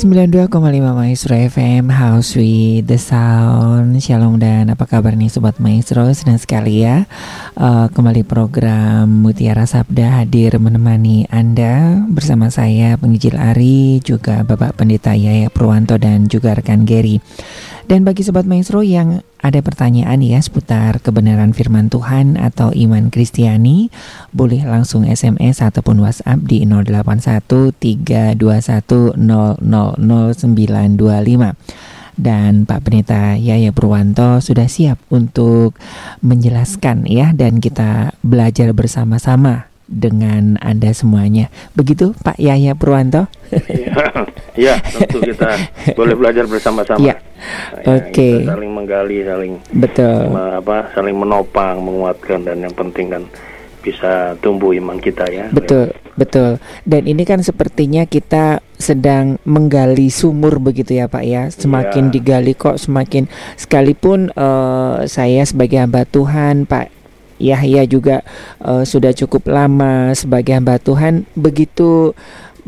92,5 Maestro FM House with the Sound. Shalom dan apa kabar nih Sobat Maestro? Senang sekali ya. Uh, Kembali program Mutiara Sabda hadir menemani Anda Bersama saya Pengijil Ari Juga Bapak Pendeta Yaya Purwanto dan juga rekan Gary dan bagi Sobat Maestro yang ada pertanyaan ya seputar kebenaran firman Tuhan atau iman Kristiani, boleh langsung SMS ataupun WhatsApp di 081321000925 dan Pak Pendeta Yaya Purwanto sudah siap untuk menjelaskan ya dan kita belajar bersama-sama dengan Anda semuanya. Begitu Pak Yaya Purwanto? ya, tentu kita boleh belajar bersama-sama. Ya. Ya, Oke. Okay. Saling menggali, saling betul. apa, saling menopang, menguatkan dan yang penting kan bisa tumbuh iman kita ya. Betul, betul. Dan ini kan sepertinya kita sedang menggali sumur begitu ya Pak ya. Semakin ya. digali kok semakin sekalipun uh, saya sebagai hamba Tuhan Pak Yahya juga uh, sudah cukup lama sebagai hamba Tuhan begitu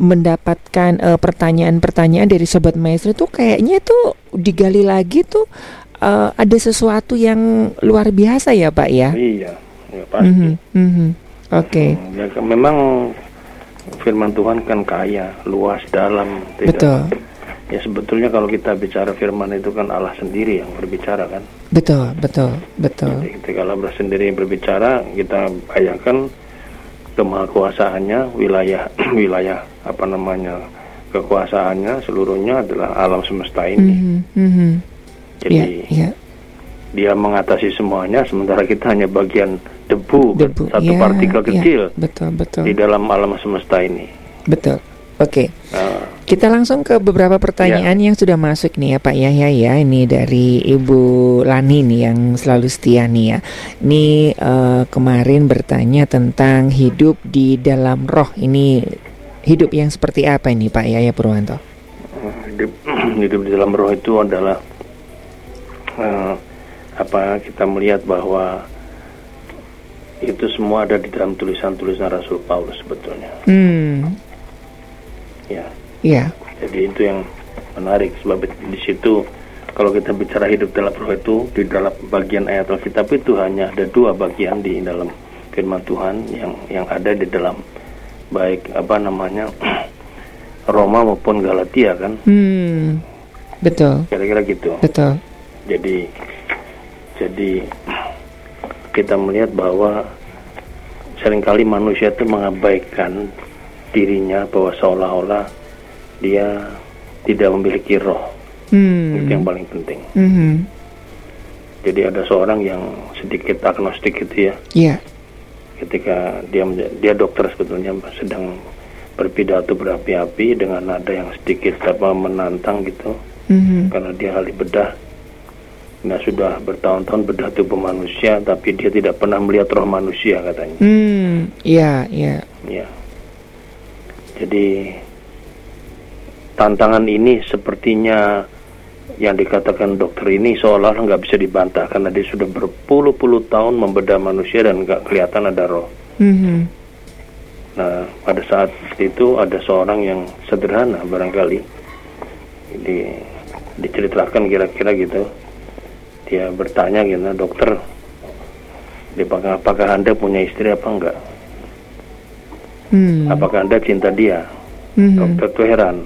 mendapatkan pertanyaan-pertanyaan uh, dari sobat maestro itu kayaknya tuh digali lagi tuh uh, ada sesuatu yang luar biasa ya Pak ya. Iya, ya pasti. Mm -hmm, mm -hmm. Oke. Okay. Ya, memang firman Tuhan kan kaya, luas, dalam. Tidak. Betul ya sebetulnya kalau kita bicara firman itu kan Allah sendiri yang berbicara kan betul betul betul Jadi, ketika Allah sendiri yang berbicara kita bayangkan kemahakuasaannya wilayah wilayah apa namanya kekuasaannya seluruhnya adalah alam semesta ini mm -hmm. jadi yeah, yeah. dia mengatasi semuanya sementara kita hanya bagian debu, debu. satu yeah, partikel kecil yeah. betul betul di dalam alam semesta ini betul Oke, okay. uh, kita langsung ke beberapa pertanyaan yeah. yang sudah masuk nih ya Pak Yahya ya. Ini dari Ibu Lani nih yang selalu setia nih ya. Ini uh, kemarin bertanya tentang hidup di dalam roh. Ini hidup yang seperti apa ini Pak Yahya Purwanto? Hidup, hidup di dalam roh itu adalah uh, apa kita melihat bahwa itu semua ada di dalam tulisan-tulisan Rasul Paulus sebetulnya. Hmm ya. Iya. Jadi itu yang menarik sebab di situ kalau kita bicara hidup dalam roh itu di dalam bagian ayat Alkitab itu hanya ada dua bagian di dalam firman Tuhan yang yang ada di dalam baik apa namanya Roma maupun Galatia kan. Hmm. Betul. Kira-kira gitu. Betul. Jadi jadi kita melihat bahwa sering kali manusia itu mengabaikan dirinya bahwa seolah-olah dia tidak memiliki roh. Hmm. Itu yang paling penting. Mm-hmm. Jadi ada seorang yang sedikit agnostik gitu ya. Iya. Yeah. Ketika dia dia dokter sebetulnya sedang berpidato berapi-api dengan nada yang sedikit apa menantang gitu. Mm-hmm. Karena dia ahli bedah. Nah sudah bertahun-tahun bedah tubuh manusia, tapi dia tidak pernah melihat roh manusia katanya. Hmm, iya, iya. Iya. Jadi tantangan ini sepertinya yang dikatakan dokter ini seolah nggak bisa dibantah karena dia sudah berpuluh-puluh tahun membedah manusia dan nggak kelihatan ada roh. Mm-hmm. Nah pada saat itu ada seorang yang sederhana barangkali di, diceritakan kira-kira gitu dia bertanya gitu dokter apakah, apakah anda punya istri apa enggak Hmm. Apakah Anda cinta dia? Hmm. Dokter tuh heran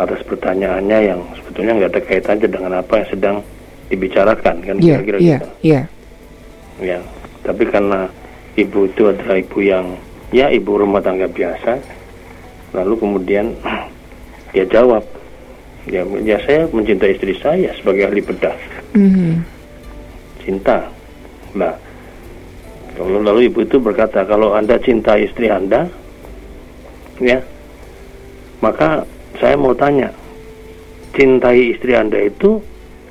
atas pertanyaannya yang sebetulnya nggak ada kaitannya dengan apa yang sedang dibicarakan kan yeah, kira-kira yeah, gitu. Iya. Ya, tapi karena ibu itu adalah ibu yang ya ibu rumah tangga biasa, lalu kemudian dia jawab, ya, ya saya mencintai istri saya sebagai ahli bedah, mm-hmm. cinta. Nah, Lalu, lalu ibu itu berkata, kalau anda cinta istri anda, ya, maka saya mau tanya, cintai istri anda itu,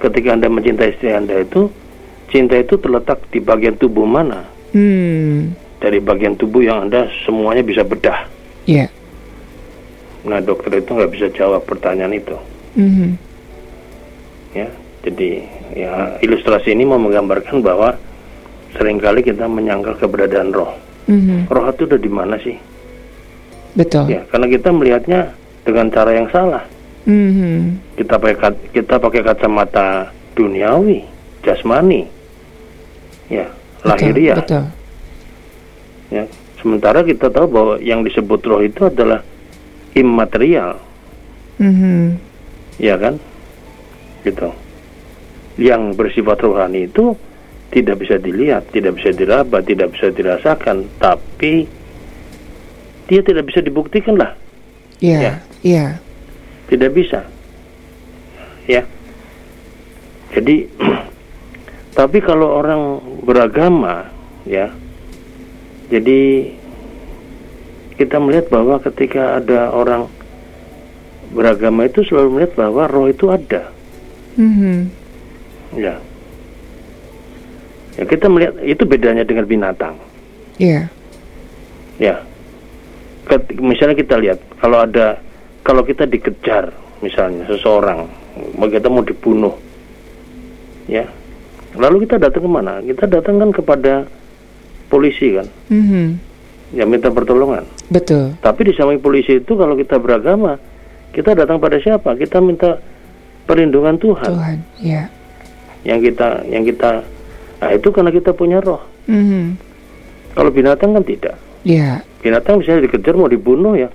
ketika anda mencintai istri anda itu, cinta itu terletak di bagian tubuh mana? Hmm. Dari bagian tubuh yang anda semuanya bisa bedah. Iya. Yeah. Nah dokter itu nggak bisa jawab pertanyaan itu. Mm-hmm. Ya, jadi ya ilustrasi ini mau menggambarkan bahwa sering kali kita menyangkal keberadaan roh. Mm-hmm. Roh itu udah di mana sih? Betul. Ya, karena kita melihatnya dengan cara yang salah. Mhm. Kita pakai ka- kita pakai kacamata duniawi, jasmani. Ya, Betul, lahiriah. Betul. Ya. Sementara kita tahu bahwa yang disebut roh itu adalah immaterial, Mhm. ya kan? Gitu. Yang bersifat rohani itu tidak bisa dilihat, tidak bisa diraba, tidak bisa dirasakan, tapi dia tidak bisa dibuktikan lah, Iya. Ya. Iya. tidak bisa. Ya. Jadi tapi kalau orang beragama, ya. Jadi kita melihat bahwa ketika ada orang beragama itu selalu melihat bahwa roh itu ada. Mhm. Ya. Ya kita melihat itu bedanya dengan binatang. Iya. Ya. Ket- misalnya kita lihat kalau ada kalau kita dikejar misalnya seseorang mau kita mau dibunuh. Ya. Lalu kita datang ke mana? Kita datang kan kepada polisi kan, Mhm. yang minta pertolongan. Betul. Tapi di samping polisi itu kalau kita beragama, kita datang pada siapa? Kita minta perlindungan Tuhan. Tuhan. Iya. Yang kita yang kita nah itu karena kita punya roh. Mhm. Kalau binatang kan tidak. Iya. binatang misalnya dikejar mau dibunuh ya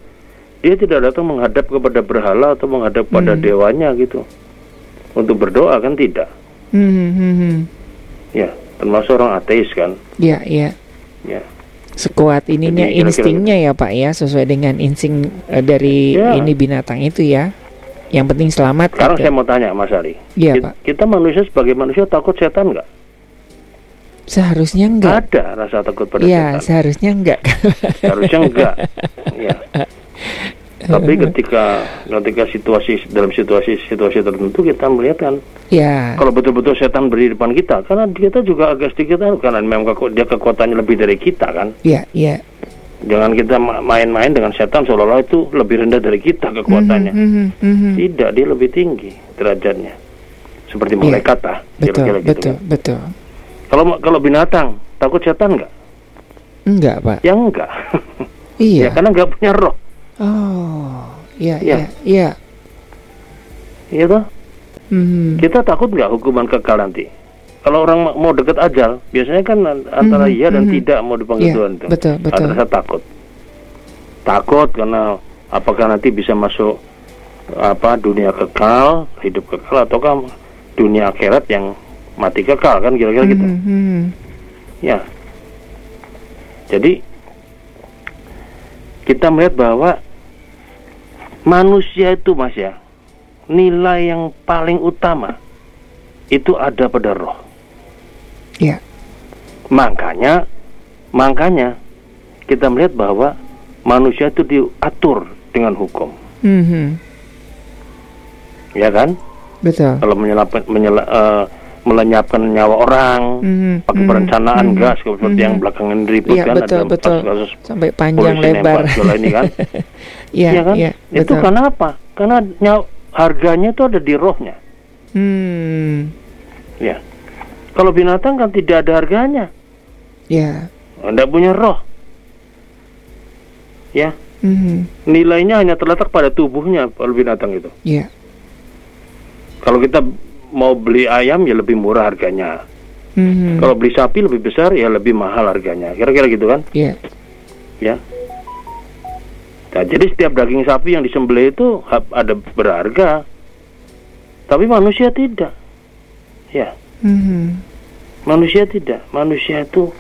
dia tidak datang menghadap kepada berhala atau menghadap pada Hmm. dewanya gitu untuk berdoa kan tidak Mhm. Mhm. ya termasuk orang ateis kan Iya, iya. ya Sekuat ininya Jadi kira-kira instingnya ya Pak ya sesuai dengan insting eh, dari Ya. ini binatang itu ya. Yang penting selamat sekarang gitu. saya mau tanya Mas Ari Iya, Pak. kita manusia sebagai manusia takut setan nggak Seharusnya enggak. ada rasa takut pada Iya, setan seharusnya enggak. harusnya enggak ya tapi ketika ketika situasi dalam situasi situasi tertentu kita melihat kan ya. kalau betul-betul setan berdiri di depan kita karena kita juga agak sedikit karena memang keku- dia kekuatannya lebih dari kita kan Iya, iya. jangan kita ma- main-main dengan setan seolah-olah itu lebih rendah dari kita kekuatannya Mhm, mhm, mhm. tidak dia lebih tinggi derajatnya seperti Iya. malaikat ah Betul, gitu betul, kan. betul. Kalau kalau binatang takut setan nggak Enggak, Pak. ya enggak Iya. ya karena nggak punya roh Oh, iya, Iya. iya, iya. iya toh Mhm. kita takut nggak hukuman kekal nanti kalau orang ma- mau deket ajal biasanya kan an- antara Mhm, iya dan mhm. tidak mau dipanggil Iya, Tuhan itu betul, betul. ada rasa takut takut karena apakah nanti bisa masuk apa dunia kekal hidup kekal ataukah dunia akhirat yang mati kekal kan kira-kira gitu Mhm, mhm. ya jadi kita melihat bahwa manusia itu mas ya nilai yang paling utama itu ada pada roh Iya. makanya makanya kita melihat bahwa manusia itu diatur dengan hukum Mhm. ya kan Betul. kalau menyelapkan menyela, eh, melenyapkan nyawa orang Mhm, pakai mhm, perencanaan mhm, gas seperti mhm. yang belakangan ribut Iya, kan betul, ada betul. kasus Sampai panjang lebar. ini kan Iya, Iya kan itu betul. karena apa karena nyawa, harganya itu ada di rohnya Hmm. ya kalau binatang kan tidak ada harganya Ya. anda punya roh ya Mhm. nilainya hanya terletak pada tubuhnya kalau binatang itu Ya. kalau kita mau beli ayam ya lebih murah harganya Mhm. kalau beli sapi lebih besar ya lebih mahal harganya kira-kira gitu kan Ya. ya nah, jadi setiap daging sapi yang disembelih itu ada berharga tapi manusia tidak ya Mhm. manusia tidak manusia itu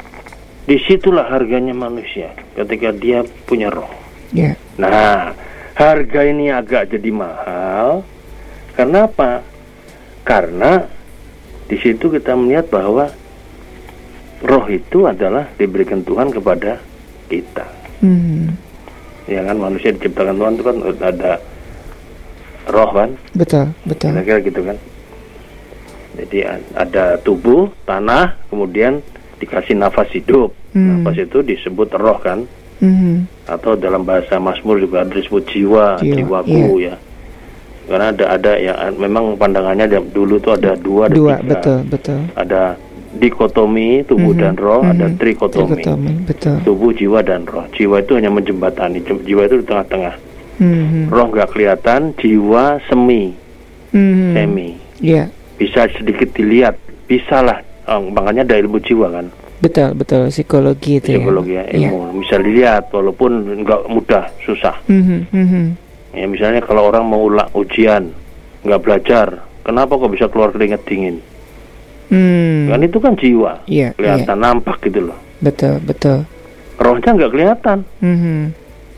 di situlah harganya manusia ketika dia punya roh Ya. Nah, harga ini agak jadi mahal. Karena apa? Karena di situ kita melihat bahwa roh itu adalah diberikan Tuhan kepada kita. Mhm. Ya kan manusia diciptakan Tuhan itu kan ada roh kan, Betul, betul. kira-kira gitu kan. Jadi ada tubuh, tanah, kemudian dikasih nafas hidup. Hmm. Nafas itu disebut roh kan. Mhm. atau dalam bahasa Mazmur juga ada disebut jiwa, Jiwa, jiwaku ya. Karena ada ada yang memang pandangannya ada- dulu tuh ada dua, ada Dua, tiga. betul, betul. Ada dikotomi tubuh Mhm, dan roh, ada mhm. trikotomi. Trikotomi, betul. Tubuh, jiwa dan roh. Jiwa itu hanya menjembatani, jem- jiwa itu di tengah-tengah. Mhm. Roh nggak kelihatan, jiwa semi, Mhm. semi. Iya, Bisa sedikit dilihat, bisa lah. Oh, makanya ada ilmu jiwa kan, betul betul psikologi itu psikologi ya, ya. Ilmu. Bisa dilihat walaupun nggak mudah, susah. Mhm, mhm. Ya misalnya kalau orang mau ulang ujian, nggak belajar, kenapa kok bisa keluar keringat dingin? Hmm. Kan itu kan jiwa, iya. kelihatan nampak gitu loh. Betul, betul. Rohnya nggak kelihatan, Mhm.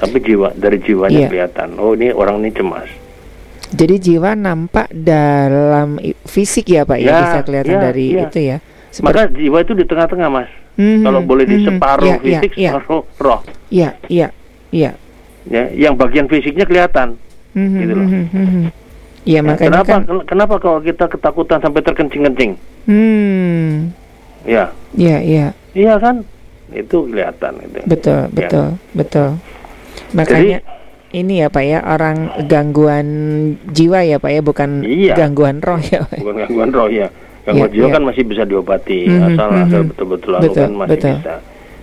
tapi jiwa dari jiwanya Iya. kelihatan. Oh ini orang ini cemas. Jadi jiwa nampak dalam fisik ya Pak ya, Ya, bisa kelihatan ya, dari iya. itu ya. Maka jiwa itu di tengah-tengah mas. Mhm, Kalau boleh di mhm. separuh iya, fisik, iya, separuh roh. Iya, iya, iya. Ya, yang bagian fisiknya kelihatan. Mhm, Gitu loh. mhm, mhm. Iya Ya, makanya kenapa kan. ken- kenapa kalau kita ketakutan sampai terkencing-kencing? Hmm. Ya, Iya, iya. iya kan? Itu kelihatan itu. Betul, Ya. betul, betul. Makanya ini ya Pak ya orang gangguan jiwa ya Pak ya bukan Iya. gangguan roh ya Pak. Bukan gangguan roh ya. Gangguan Iya, jiwa iya. kan masih bisa diobati, Mhm, asal asal mhm. betul-betul lalu Betul, kan masih betul. bisa.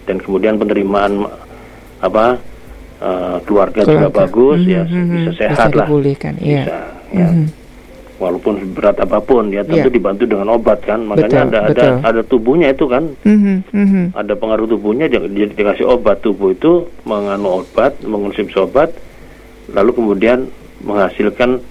Dan kemudian penerimaan apa eh, keluarga, juga Keluarga. bagus ya, Mhm, mhm. bisa sehat lah. dipulihkan, iya. Bisa. Ya. Mhm. Walaupun berat apa pun ya tentu Iya. dibantu dengan obat kan. Makanya Betul, ada betul. ada ada tubuhnya itu kan Mhm, mhm. ada pengaruh tubuhnya jadi dikasih obat tubuh itu menganu obat mengonsumsi obat lalu kemudian menghasilkan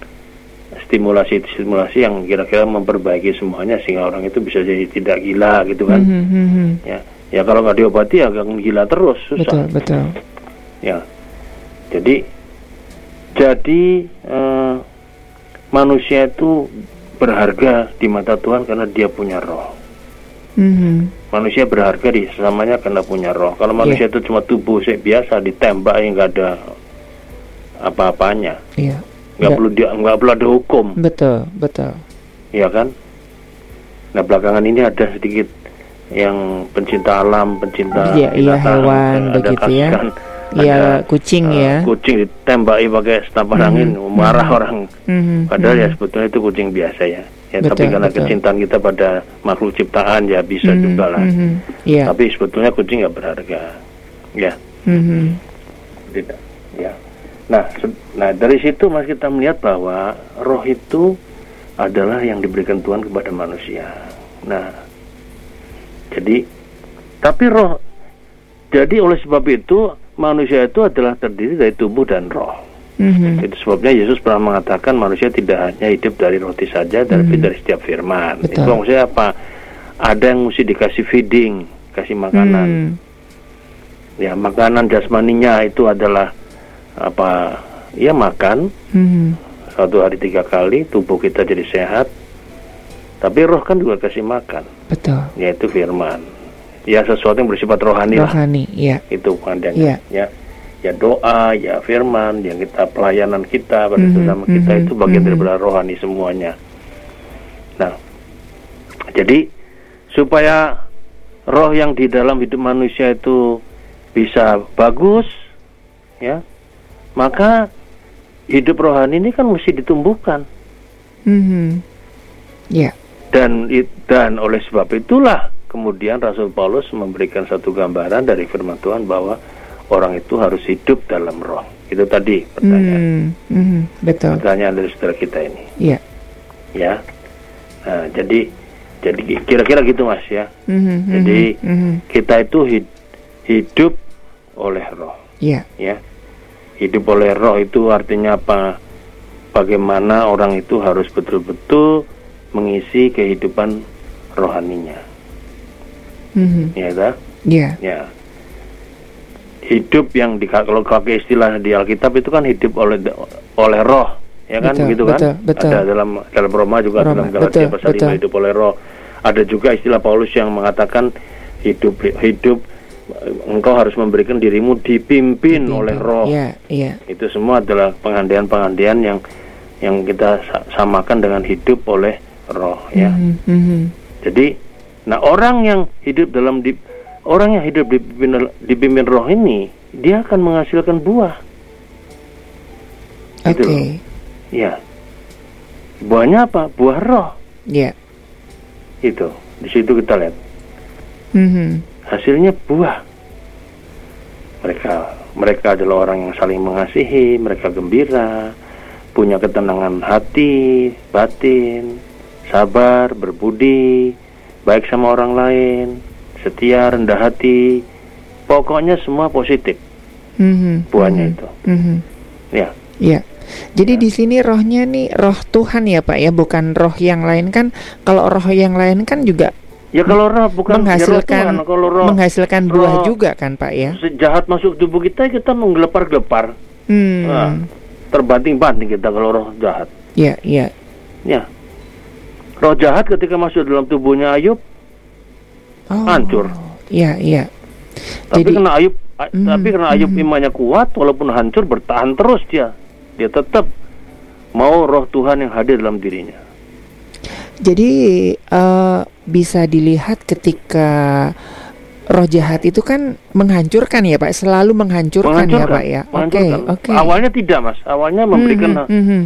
stimulasi-stimulasi yang kira-kira memperbaiki semuanya sehingga orang itu bisa jadi tidak gila gitu kan Mhm, mhm. ya ya kalau nggak diobati ya akan gila terus Betul, susah betul. ya jadi jadi eh, manusia itu berharga di mata Tuhan karena dia punya roh Mhm. manusia berharga di sesamanya karena punya roh. Kalau manusia itu cuma tubuh sih biasa ditembak yang nggak ada apa-apanya, Iya. Nggak- perlu dia nggak perlu ada hukum, Betul, betul. ya kan? Nah belakangan ini ada sedikit yang pencinta alam, pencinta Iya, iya, binatang, hewan ada begitu kasus ya. kan, Iya, ada, kucing eh, ya. Kucing ditembaki pakai senapan Mhm, angin, marah mhm. orang. Mhm, Padahal ya mhm. sebetulnya itu kucing biasa ya. Ya tapi Betul, karena betul. kecintaan kita pada makhluk ciptaan ya bisa Mhm, juga lah. mhm. Iya. Tapi sebetulnya kucing nggak berharga, ya Mhm. tidak, ya. Nah, nah dari situ mas kita melihat bahwa roh itu adalah yang diberikan Tuhan kepada manusia. Nah, jadi tapi roh, jadi oleh sebab itu manusia itu adalah terdiri dari tubuh dan roh. Mhm. Itu sebabnya Yesus pernah mengatakan manusia tidak hanya hidup dari roti saja, tapi Mhm. dari setiap firman. Betul. Itu maksudnya apa? Ada yang mesti dikasih feeding, kasih makanan. Hmm. Ya, makanan jasmaninya itu adalah apa? Ya makan Mhm. satu hari tiga kali, tubuh kita jadi sehat. Tapi roh kan juga kasih makan, Betul. yaitu firman. Ya sesuatu yang bersifat rohani lah. Rohani, iya. Itu pandangan. Iya. Ya, ya doa, ya firman, yang kita pelayanan kita pada Mhm, sesama kita mhm, itu bagian mhm. daripada rohani semuanya. Nah, jadi supaya roh yang di dalam hidup manusia itu bisa bagus, ya, maka hidup rohani ini kan mesti ditumbuhkan Mhm. Iya. dan i- dan oleh sebab itulah kemudian Rasul Paulus memberikan satu gambaran dari firman Tuhan bahwa orang itu harus hidup dalam roh. Itu tadi pertanyaan. Mhm. Mhm. Betul. Pertanyaan dari saudara kita ini, Iya. ya. Nah, jadi jadi ki- kira-kira gitu Mas ya. Mhm. Jadi- Mhm. Mhm. Kita itu hid- hidup oleh roh, Iya. ya. Hidup oleh roh itu artinya apa? Bagaimana orang itu harus betul-betul mengisi kehidupan rohaninya, Mhm. ya tak? Iya. Ya. Hidup yang di kalau pakai istilah di Alkitab itu kan hidup oleh oleh roh, ya kan Betul, begitu kan? betul, betul. Ada dalam dalam Roma juga Roma, dalam Galatia betul, pasal 5 betul. hidup oleh roh. Ada juga istilah Paulus yang mengatakan hidup hidup engkau harus memberikan dirimu dipimpin oleh roh. Iya, iya. Itu semua adalah pengandaian-pengandaian yang yang kita sa- samakan dengan hidup oleh roh ya. Mhm. Mhm. Jadi, nah orang yang hidup dalam di, orang yang hidup dipimpin, dipimpin roh ini, dia akan menghasilkan buah. Oke. Gitu loh. Ya, buahnya apa? Buah roh. Iya. Itu di situ kita lihat Mhm. hasilnya buah. Mereka mereka adalah orang yang saling mengasihi, mereka gembira, punya ketenangan hati, batin, sabar, berbudi, baik sama orang lain, setia, rendah hati. Pokoknya semua positif Mhm, buahnya mhm, itu. mhm. Ya, Ya. Jadi di sini rohnya nih roh Tuhan ya Pak ya, bukan roh yang lain kan. Kalau roh yang lain kan juga ya kalau roh bukan ya roh menghasilkan Tuhan, kalau roh menghasilkan buah roh- juga kan Pak ya. sejahat masuk tubuh kita, kita menggelepar-gelepar, Hmm. Nah. terbanting-banting kita kalau roh jahat. Ya, ya. Ya, roh jahat ketika masuk dalam tubuhnya Ayub, Oh. Hancur. Iya, iya. tapi Jadi- karena Ayub, Mhm, tapi karena Ayub mhm. imannya kuat, walaupun hancur bertahan terus dia, dia tetap mau roh Tuhan yang hadir dalam dirinya. Jadi eh, bisa dilihat ketika roh jahat itu kan menghancurkan ya Pak, selalu menghancurkan, ya Pak ya. Oke, menghancurkan. oke. Awalnya tidak mas, awalnya memberikan Mhm, mhm.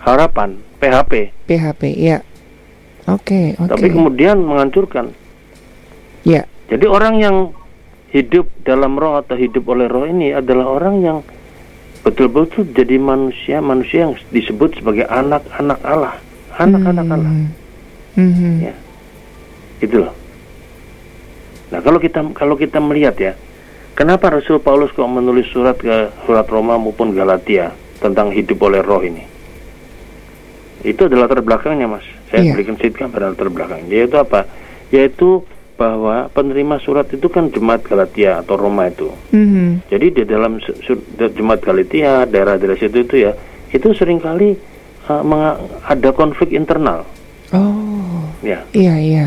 harapan, PHP, PHP, ya. Oke, oke. tapi kemudian menghancurkan. Ya. Jadi orang yang hidup dalam roh atau hidup oleh roh ini adalah orang yang betul-betul jadi manusia, manusia yang disebut sebagai anak-anak Allah, anak-anak Allah. Mhm. Mhm. Ya. Itu loh. Nah, kalau kita kalau kita melihat ya, kenapa Rasul Paulus kok menulis surat ke surat Roma maupun Galatia tentang hidup oleh roh ini? Itu adalah latar belakangnya, Mas. Saya Iya. berikan sedikit pada latar belakangnya. Yaitu apa? Yaitu bahwa penerima surat itu kan jemaat Galatia atau Roma itu. Mhm. Jadi di dalam jemaat Galatia, daerah-daerah situ itu ya, itu sering kali uh, ada konflik internal, Oh, ya. iya iya.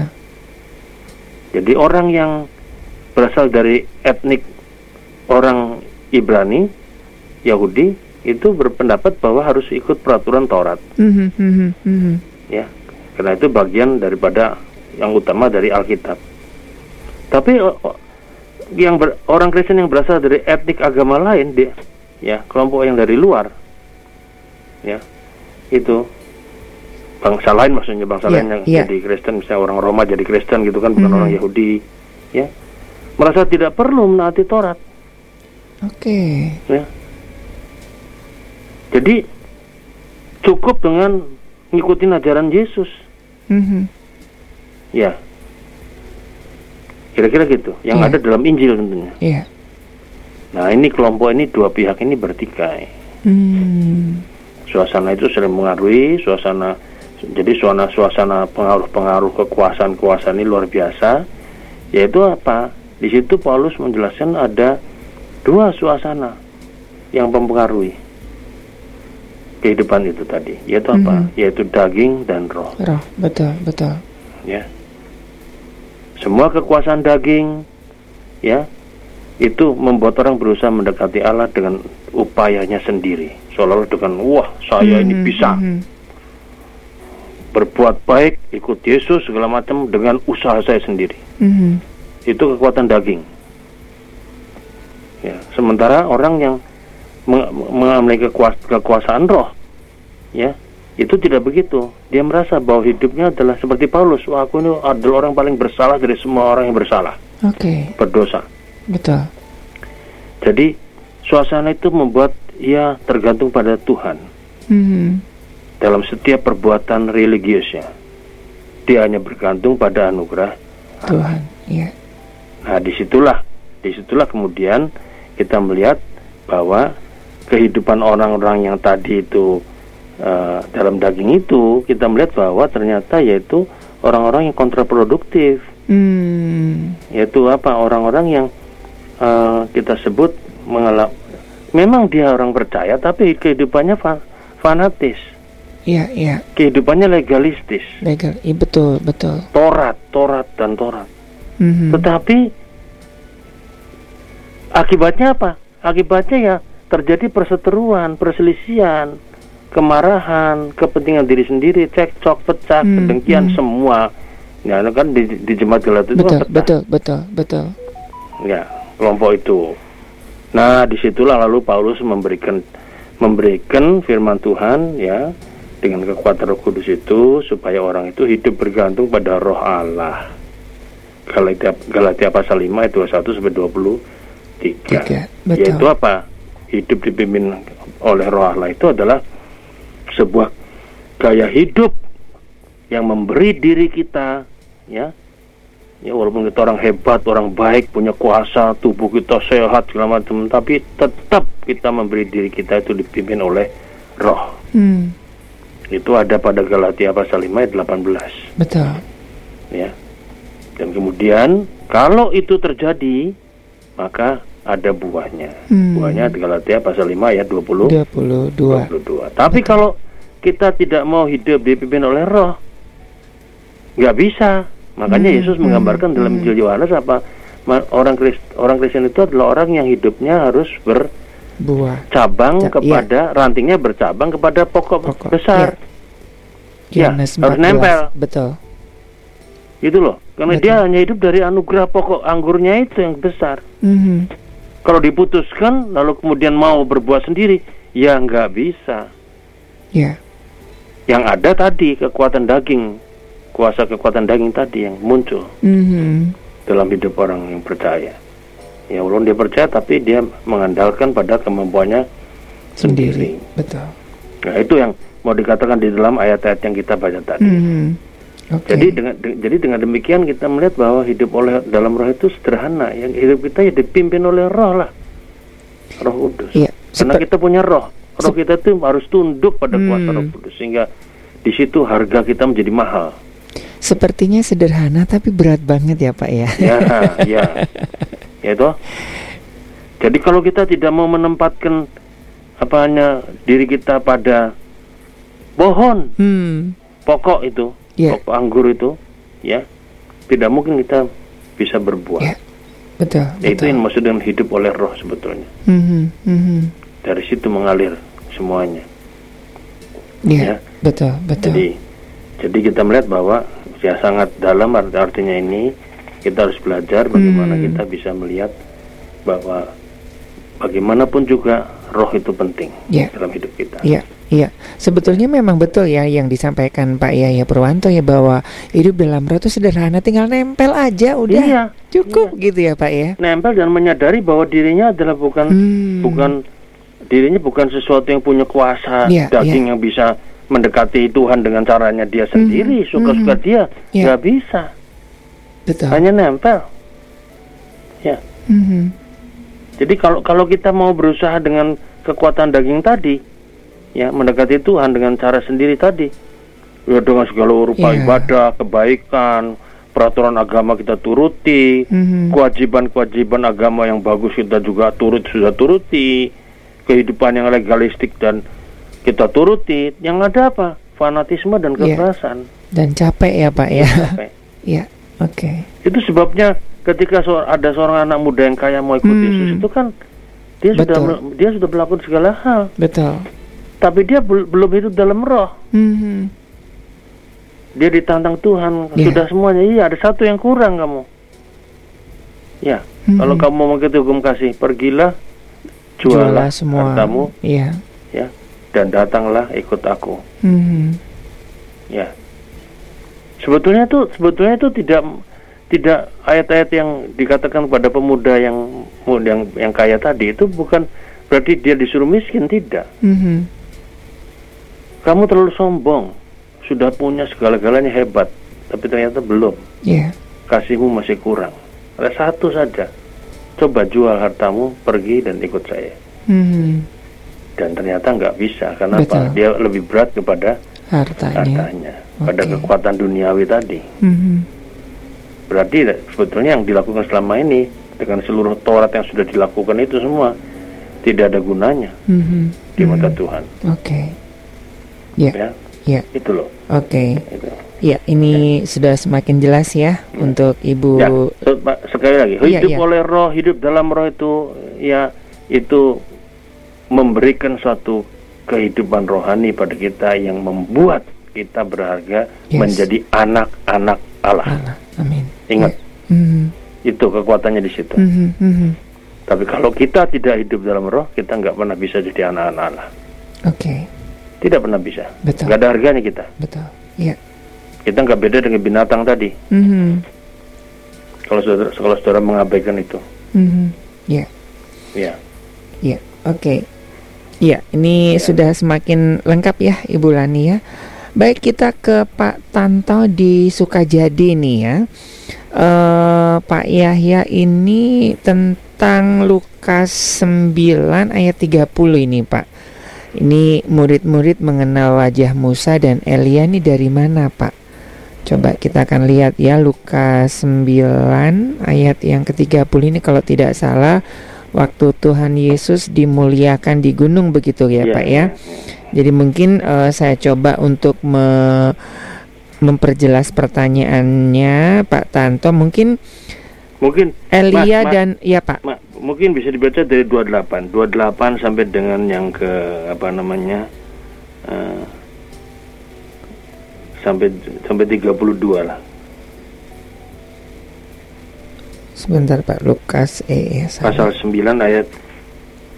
Jadi orang yang berasal dari etnik orang Ibrani, Yahudi, itu berpendapat bahwa harus ikut peraturan Taurat, Mhm, mhm, mhm. ya. Karena itu bagian daripada yang utama dari Alkitab. Tapi yang ber- orang Kristen yang berasal dari etnik agama lain, dia, ya kelompok yang dari luar, ya itu bangsa lain maksudnya bangsa Iya, lain yang iya. jadi Kristen, misalnya orang Roma jadi Kristen gitu kan, bukan Mhm. orang Yahudi, ya merasa tidak perlu menaati Taurat, Oke. ya. Jadi cukup dengan ngikutin ajaran Yesus, Mhm. ya. Kira-kira gitu, yang Iya. ada dalam Injil tentunya. Iya. Nah ini kelompok ini dua pihak ini bertikai. Hmm. Suasana itu sering mengaruhi suasana. Jadi suasana suasana pengaruh-pengaruh kekuasaan-kekuasaan ini luar biasa. Yaitu apa? Di situ Paulus menjelaskan ada dua suasana yang mempengaruhi kehidupan itu tadi. Yaitu apa? Mhm. Yaitu daging dan roh. Roh, betul, betul. Ya. Semua kekuasaan daging, ya, itu membuat orang berusaha mendekati Allah dengan upayanya sendiri. Seolah-olah dengan wah saya ini Mhm, bisa mhm. berbuat baik, ikut Yesus segala macam dengan usaha saya sendiri. Mhm. Itu kekuatan daging. Ya, sementara orang yang meng- memiliki kekuas- kekuasaan roh, ya, itu tidak begitu. Dia merasa bahwa hidupnya adalah seperti Paulus. Wah, aku ini adalah orang paling bersalah dari semua orang yang bersalah, Oke, berdosa. betul. Jadi suasana itu membuat ia tergantung pada Tuhan Mhm. dalam setiap perbuatan religiusnya. Dia hanya bergantung pada anugerah Tuhan, iya. Nah, di situlah, di situlah kemudian kita melihat bahwa kehidupan orang-orang yang tadi itu eh, dalam daging itu, kita melihat bahwa ternyata yaitu orang-orang yang kontraproduktif, Hmm. yaitu apa? Orang-orang yang eh, kita sebut mengalami, memang dia orang percaya, tapi kehidupannya fa- fanatis, Iya, iya. kehidupannya legalistis, Legal. Iya, betul, betul. Torat, Torat dan Torat. Mhm. Tetapi akibatnya apa? Akibatnya ya terjadi perseteruan, perselisihan, kemarahan, kepentingan diri sendiri, cekcok, pecah, Hmm, kedengkian hmm. semua. Ya kan di, di jemaat Galatia itu kan Betul, pecah. betul, betul, betul. Ya, kelompok itu. Nah, di situlah lalu Paulus memberikan memberikan firman Tuhan ya dengan kekuatan Roh Kudus itu supaya orang itu hidup bergantung pada Roh Allah. Galatia, Galatia pasal 5 ayat 21 sampai 20 tiga. Tiga, betul. Yaitu apa? Hidup dipimpin oleh Roh Allah itu adalah sebuah gaya hidup yang memberi diri kita, ya, ya walaupun kita orang hebat, orang baik, punya kuasa, tubuh kita sehat segala macam, tapi tetap kita memberi diri kita itu dipimpin oleh Roh. Hmm, Itu ada pada Galatia pasal 5 ayat 18 betul. ya. Dan kemudian kalau itu terjadi maka ada buahnya. Hmm. Buahnya Galatia pasal 5 ayat 20 22. 22. Tapi kalau kita tidak mau hidup dipimpin oleh roh nggak bisa. Makanya Hmm, Yesus hmm, menggambarkan dalam hmm. Injil Yohanes apa orang Kristen, orang Kristen itu adalah orang yang hidupnya harus Buah. bercabang Ca- kepada rantingnya bercabang kepada pokok, Pokok, besar. Ya, Yohanes harus 14. nempel. Betul. Gitu loh. Karena Betul. dia hanya hidup dari anugerah pokok anggurnya itu yang besar. Mhm. Kalau diputuskan lalu kemudian mau berbuat sendiri, ya nggak bisa. Ya. Yang ada tadi kekuatan daging, kuasa kekuatan daging tadi yang muncul Mhm. dalam hidup orang yang percaya. Ya walaupun dia percaya tapi dia mengandalkan pada kemampuannya Sendiri. Betul. Nah itu yang mau dikatakan di dalam ayat-ayat yang kita baca tadi. Mhm. Oke. Jadi dengan de- jadi dengan demikian kita melihat bahwa hidup oleh dalam roh itu sederhana. Yang hidup kita ya dipimpin oleh roh lah. Roh Kudus. Iya. Karena kita punya roh. Roh kita itu harus tunduk pada kuasa Hmm. Roh Kudus sehingga di situ harga kita menjadi mahal. Sepertinya sederhana tapi berat banget ya Pak ya. Ya, ya. Ya itu. Jadi kalau kita tidak mau menempatkan apa hanya diri kita pada pohon Hmm. pokok itu, Pokok anggur itu, ya, tidak mungkin kita bisa berbuah. Ya. Betul. Ya, itu betul. yang maksud dengan hidup oleh roh sebetulnya. Mhm. Mhm. Dari situ mengalir semuanya. Iya. Ya. Betul. Betul. Jadi, jadi kita melihat bahwa ya sangat dalam art- artinya ini kita harus belajar bagaimana Hmm. kita bisa melihat bahwa bagaimanapun juga roh itu penting Ya. dalam hidup kita. Iya, iya. Sebetulnya memang betul ya yang disampaikan Pak Yaya Purwanto ya bahwa hidup dalam roh itu sederhana, tinggal nempel aja udah Iya, cukup gitu ya Pak ya. nempel dan menyadari bahwa dirinya adalah bukan Hmm. bukan dirinya bukan sesuatu yang punya kuasa Iya, daging yang bisa mendekati Tuhan dengan caranya dia sendiri Mhm, suka-suka mhm. dia Iya. nggak bisa Betul. hanya nempel ya Mhm. jadi kalau kalau kita mau berusaha dengan kekuatan daging tadi ya mendekati Tuhan dengan cara sendiri tadi ya dengan segala rupa Iya. ibadah kebaikan peraturan agama kita turuti Mhm. kewajiban-kewajiban agama yang bagus kita juga turut sudah turuti kehidupan yang legalistik dan kita turuti yang ada apa fanatisme dan Iya. kekerasan Dan capek ya Pak ya. Capek. Iya. Oke. itu sebabnya ketika so- ada seorang anak muda yang kaya mau ikut Hmm. Yesus itu kan dia sudah Betul. mel- dia sudah melakukan segala hal Betul. Tapi dia bel- belum hidup dalam roh Mhm. dia ditantang Tuhan Iya. sudah semuanya iya ada satu yang kurang kamu ya Mhm. kalau kamu mau mengikuti hukum kasih pergilah jualah, Jualah semua. hartamu Iya. ya dan datanglah ikut aku Mhm. ya sebetulnya itu sebetulnya itu tidak tidak ayat-ayat yang dikatakan pada pemuda yang yang yang kaya tadi itu bukan berarti dia disuruh miskin tidak Mhm. Kamu terlalu sombong sudah punya segala-galanya hebat tapi ternyata belum Iya. kasihmu masih kurang ada satu saja coba jual hartamu pergi dan ikut saya Mhm. dan ternyata nggak bisa karena Betul. apa dia lebih berat kepada Hartanya. hartanya pada Oke. kekuatan duniawi tadi Mhm. berarti sebetulnya yang dilakukan selama ini dengan seluruh Taurat yang sudah dilakukan itu semua tidak ada gunanya Mhm. di mata Mhm. Tuhan Oke. Ya. ya Ya. itu loh Oke. itu. Ya, ini sudah semakin jelas ya untuk Ibu ya sekali lagi Iya, hidup iya. oleh roh hidup dalam roh itu ya itu memberikan suatu kehidupan rohani pada kita yang membuat kita berharga Yes. menjadi anak-anak Allah Allah. Amin. Ingat. Ya. Mhm. itu kekuatannya di situ Mhm. Mhm. tapi kalau kita tidak hidup dalam roh kita nggak pernah bisa jadi anak-anak Allah Oke, tidak pernah bisa Betul. nggak ada harganya kita betul. Ya. kita nggak beda dengan binatang tadi Mhm. kalau saudara kalau saudara mengabaikan itu Mhm. Ya. Ya. Ya, oke. Ya, ini Ya. sudah semakin lengkap ya Ibu Lani ya. Baik kita ke Pak Tanto di Sukajadi nih ya. Eh Pak Yahya ini tentang Lukas 9 ayat 30 ini Pak. Ini murid-murid mengenal wajah Musa dan Elia ini dari mana Pak? Coba kita akan lihat ya Lukas 9 ayat yang ke-30 ini kalau tidak salah waktu Tuhan Yesus dimuliakan di gunung begitu ya Ya, Pak ya. Jadi mungkin eh, saya coba untuk me- memperjelas pertanyaannya Pak Tanto mungkin Mungkin Elia Mas, Mas. dan ya Pak. Ma- mungkin bisa dibaca dari 28 28 sampai dengan yang ke apa namanya eh, sampai sampai 32 lah Sebentar Pak Lukas eh pasal 9 ayat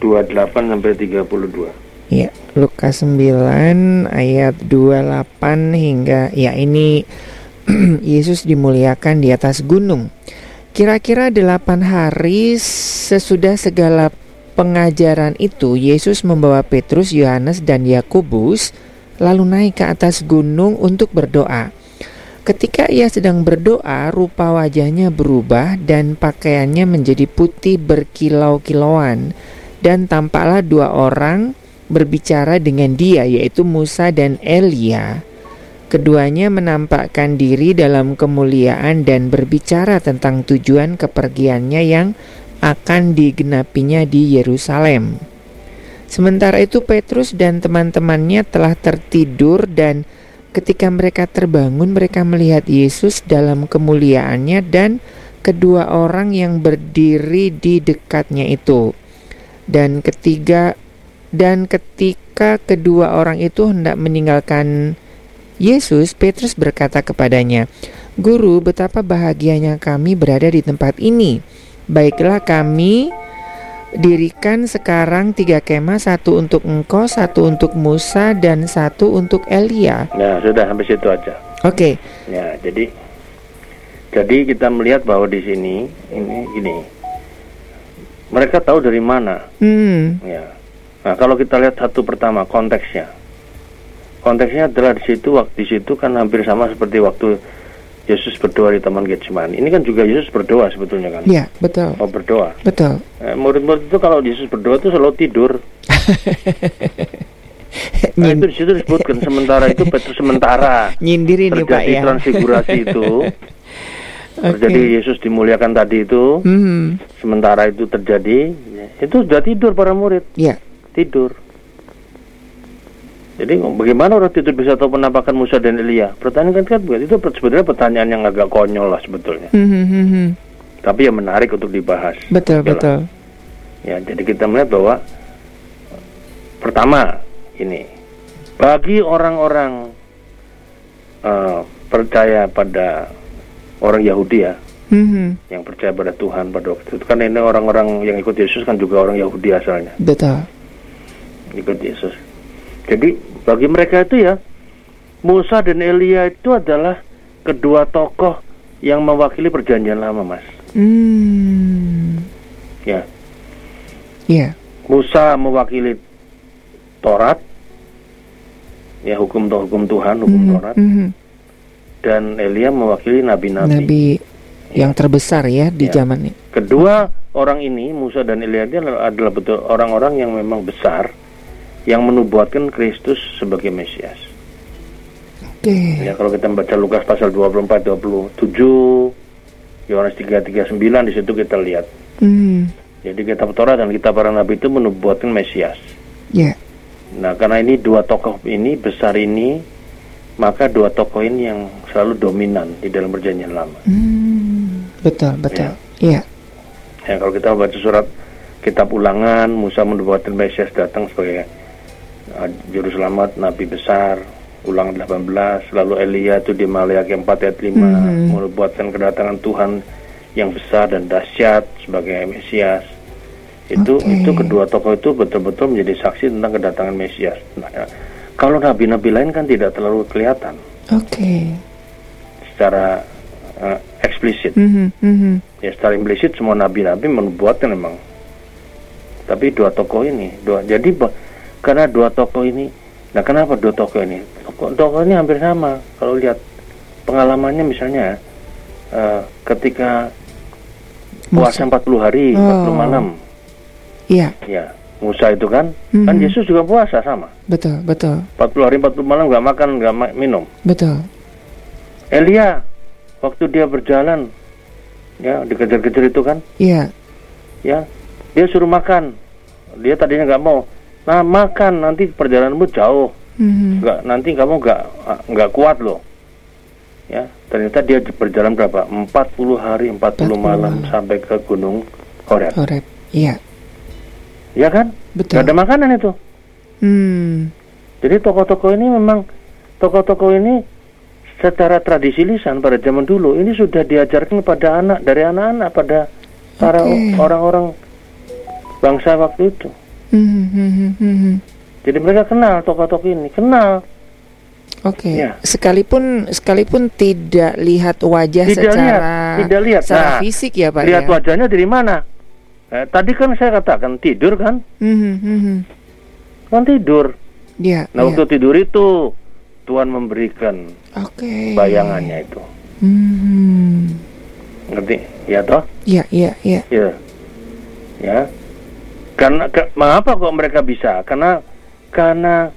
28 sampai 32 Ya, Lukas 9 ayat 28 hingga ya ini Yesus dimuliakan di atas gunung. Kira-kira delapan hari sesudah segala pengajaran itu Yesus membawa Petrus, Yohanes dan Yakobus lalu naik ke atas gunung untuk berdoa. Ketika ia sedang berdoa, rupa wajahnya berubah dan pakaiannya menjadi putih berkilau-kilauan dan tampaklah dua orang berbicara dengan dia yaitu Musa dan Elia. Keduanya menampakkan diri dalam kemuliaan dan berbicara tentang tujuan kepergiannya yang akan digenapinya di Yerusalem. Sementara itu Petrus dan teman-temannya telah tertidur dan ketika mereka terbangun mereka melihat Yesus dalam kemuliaannya dan kedua orang yang berdiri di dekatnya itu. Dan ketiga dan ketika kedua orang itu hendak meninggalkan Yesus, Petrus berkata kepadanya, "Guru, betapa bahagianya kami berada di tempat ini. Baiklah kami dirikan sekarang tiga kemah, satu untuk engkau, satu untuk Musa, dan satu untuk Elia." nah sudah sampai situ aja. Oke, ya jadi jadi kita melihat bahwa di sini ini gini. Mereka tahu dari mana? Hmm, ya. Nah kalau kita lihat satu pertama konteksnya konteksnya adalah di situ waktu di situ kan hampir sama seperti waktu Yesus berdoa di Taman Getsemani. Ini kan juga Yesus berdoa sebetulnya kan. ya betul, Oh berdoa. betul. Eh, murid-murid itu kalau Yesus berdoa itu selalu tidur. Nah, itu di situ disebutkan sementara itu Petrus sementara Nyindir ini Pak ya. transfigurasi itu. Terjadi Yesus dimuliakan tadi itu, Hmm, sementara itu terjadi, itu sudah tidur para murid, ya, tidur. Jadi bagaimana orang tidur bisa tahu penampakan Musa dan Elia? Pertanyaan kan kan itu sebenarnya pertanyaan yang agak konyol lah sebetulnya. Hmm, hmm. Tapi yang menarik untuk dibahas. betul, Oke lah. betul. Ya, jadi kita melihat bahwa pertama ini bagi orang-orang eh, percaya pada orang Yahudi ya, Hmm, hmm. yang percaya pada Tuhan pada waktu itu kan ini orang-orang yang ikut Yesus kan juga orang Yahudi asalnya, betul. ikut Yesus. Jadi bagi mereka itu ya Musa dan Elia itu adalah kedua tokoh yang mewakili perjanjian lama, Mas. Hmm, Ya, ya, Musa mewakili Taurat, ya hukum hukum Tuhan, hukum Hmm, Taurat, hmm, hmm. dan Elia mewakili nabi-nabi. Nabi yang terbesar ya di Ya. zaman ini. Kedua orang ini, Musa dan Elia adalah betul orang-orang yang memang besar, yang menubuatkan Kristus sebagai Mesias. Oke. Ya kalau kita membaca Lukas pasal 24, 27, Yohanes 3, 39 di situ kita lihat. Hmm, Jadi kitab Taurat dan kitab para nabi itu menubuatkan Mesias. ya, Nah, karena ini dua tokoh ini besar ini, maka dua tokoh ini yang selalu dominan di dalam perjanjian lama. hmm, betul, betul. Ya, Ya, kalau kita baca surat kitab Ulangan, Musa menubuatkan Mesias datang sebagai juru selamat nabi besar. Ulangan 18, lalu Elia itu di Maleakhi 4 ayat 5 Mhm. menubuatkan kedatangan Tuhan yang besar dan dahsyat sebagai Mesias. Itu Oke. itu kedua tokoh itu betul-betul menjadi saksi tentang kedatangan Mesias. Nah, ya, kalau nabi-nabi lain kan tidak terlalu kelihatan oke. secara uh, eksplisit. Hmm, hmm, hmm. Ya secara implisit semua nabi-nabi menubuatkan memang tapi dua tokoh ini dua jadi karena dua tokoh ini. Nah kenapa dua tokoh ini? Tokoh, tokoh ini hampir sama. Kalau lihat pengalamannya misalnya eh, ketika puasa 40 hari 40 Oh. malam. Iya, ya Musa itu kan kan Mhm. Yesus juga puasa sama. Betul, betul, 40 hari 40 malam nggak makan nggak ma- minum. Betul. Elia waktu dia berjalan ya dikejar-kejar itu kan? Iya, ya dia suruh makan. Dia tadinya nggak mau nah makan nanti perjalananmu jauh Mhm. nggak nanti kamu nggak nggak kuat loh ya ternyata dia berjalan berapa 40 hari 40 malam malam. sampai ke gunung Horeb Horeb. Iya, ya kan betul. nggak ada makanan itu Hmm, jadi tokoh-tokoh ini memang tokoh-tokoh ini secara tradisi lisan pada zaman dulu ini sudah diajarkan pada anak dari anak-anak pada para Oke. orang-orang bangsa waktu itu mhm, mhm, mhm. jadi mereka kenal tokoh-tokoh ini kenal Oke, Ya. sekalipun sekalipun tidak lihat wajah Tidak secara lihat, tidak lihat. secara Nah, fisik ya pak lihat ya. wajahnya dari mana Eh, tadi kan saya katakan tidur kan Mhm, mhm. kan tidur Ya, nah ya. waktu tidur itu Tuhan memberikan Oke. bayangannya itu Mhm. ngerti ya toh Ya, ya, ya. ya ya karena ke, mengapa kok mereka bisa karena karena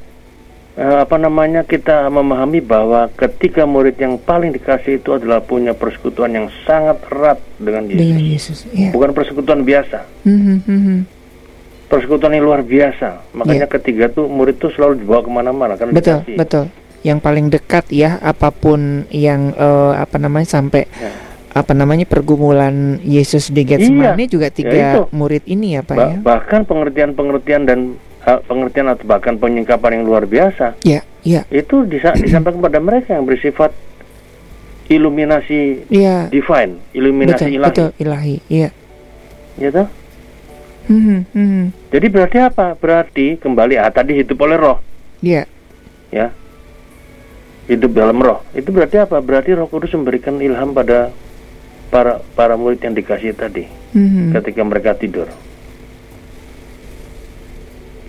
eh, apa namanya kita memahami bahwa ketika murid yang paling dikasih itu adalah punya persekutuan yang sangat erat dengan Yesus Dengan Yesus. Ya. bukan persekutuan biasa Mhm, mhm. persekutuan yang luar biasa makanya ketiga tuh murid tuh selalu dibawa ke mana-mana karena Betul, dikasih betul. Yang paling dekat ya, apa pun yang eh, apa namanya sampai Ya. Apa namanya pergumulan Yesus di Getsemani juga tiga Ya, itu. murid ini ya pak Ba- ya. bahkan pengertian-pengertian dan eh, pengertian atau bahkan penyingkapan yang luar biasa Ya, ya, itu disa- disampaikan kepada mereka yang bersifat iluminasi ya. divine, iluminasi Betul, ilahi, betul ilahi. Iya. ya? Mhm, mhm. Jadi berarti apa? Berarti kembali ah tadi hidup oleh roh, Iya. ya. Hidup dalam roh. Itu berarti apa? Berarti Roh Kudus memberikan ilham pada para para murid yang dikasih tadi Mhm. ketika mereka tidur.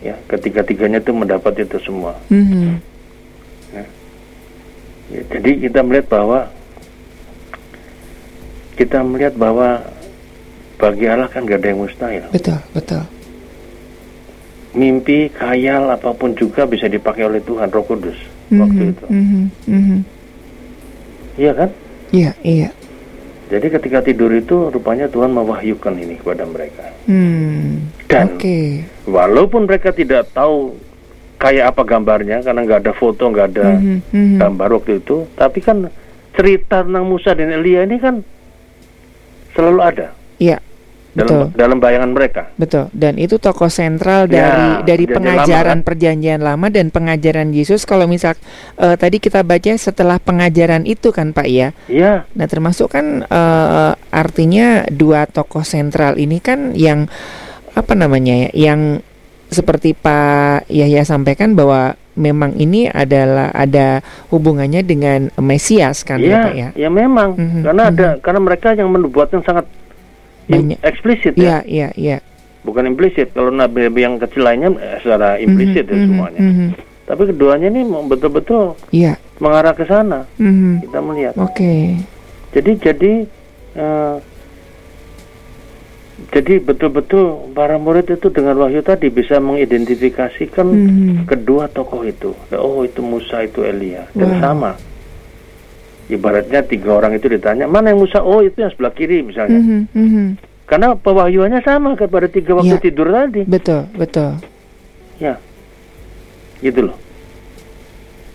Ya, ketiga-tiganya itu mendapat itu semua. Mhm. Ya, jadi kita melihat bahwa kita melihat bahwa bagi Allah kan gak ada yang mustahil. Betul, betul. Mimpi, khayal, apa pun juga bisa dipakai oleh Tuhan Roh Kudus waktu Mhm, itu. mhm, mhm. Iya kan? Iya, iya. Jadi ketika tidur itu rupanya Tuhan mewahyukan ini kepada mereka. Hmm. Dan Oke. walaupun mereka tidak tahu kayak apa gambarnya karena nggak ada foto, nggak ada Mhm, mhm. gambar waktu itu, tapi kan cerita tentang Musa dan Elia ini kan selalu ada Iya. Betul. Dalam dalam bayangan mereka. Betul, dan itu tokoh sentral Ya, dari dari pengajaran lama, kan? perjanjian lama dan pengajaran Yesus. Kalau misal eh, tadi kita baca setelah pengajaran itu kan Pak ya. Iya, Nah termasuk kan eh, artinya dua tokoh sentral ini kan yang apa namanya ya, yang seperti Pak Yahya sampaikan bahwa memang ini adalah ada hubungannya dengan Mesias kan ya iya, Pak ya. ya memang Mhm, karena ada karena mereka yang menubuatkan sangat Banyak. eksplisit Iya ya, iya iya. bukan implisit. Kalau nabi-nabi yang kecil lainnya eh, secara implisit Mhm, ya mhm, semuanya. mhm. Tapi keduanya ini betul-betul Iya. mengarah ke sana. mhm. Kita melihat. Oke. Jadi jadi eh, jadi betul-betul para murid itu dengan wahyu tadi bisa mengidentifikasikan Mhm. kedua tokoh itu. Oh itu Musa itu Elia dan Wow. sama. Ibaratnya tiga orang itu ditanya mana yang Musa? Oh itu yang sebelah kiri misalnya. Mhm, mhm. Karena pewahyuannya sama kepada tiga waktu Ya. tidur tadi. Betul, betul. Ya, gitu loh.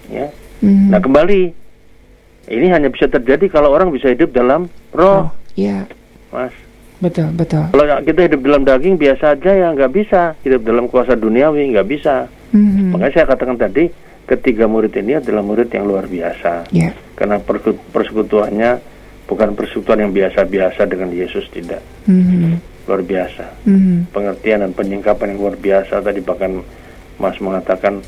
Ya. Mhm. Nah kembali ini hanya bisa terjadi kalau orang bisa hidup dalam roh, Oh, iya, mas. betul, betul. Kalau kita hidup dalam daging biasa aja ya nggak bisa. Hidup dalam kuasa duniawi nggak bisa. Mhm. Makanya saya katakan tadi ketiga murid ini adalah murid yang luar biasa. Ya, Karena perse- persekutuannya bukan persekutuan yang biasa-biasa dengan Yesus tidak. Mhm. Luar biasa. Mhm. Pengertian dan penyingkapan yang luar biasa tadi bahkan Mas mengatakan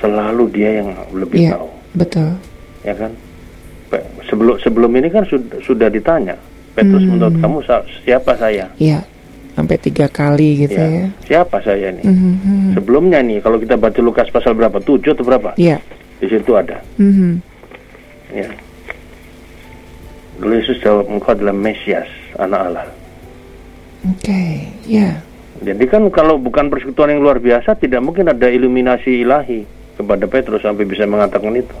selalu dia yang lebih Iya. tahu, betul. ya kan? Sebelum sebelum ini kan sudah sudah ditanya, Petrus Hmm. menurut kamu siapa saya? Iya, sampai tiga kali gitu ya. Ya, siapa saya nih? Mhm, mhm. Sebelumnya nih, kalau kita baca Lukas pasal berapa? Tujuh atau berapa? Iya. Di situ ada. Mhm. Ya. Lalu Yesus jawab, engkau adalah Mesias, anak Allah. Oke, ya. Jadi kan kalau bukan persekutuan yang luar biasa, tidak mungkin ada iluminasi ilahi kepada Petrus sampai bisa mengatakan itu.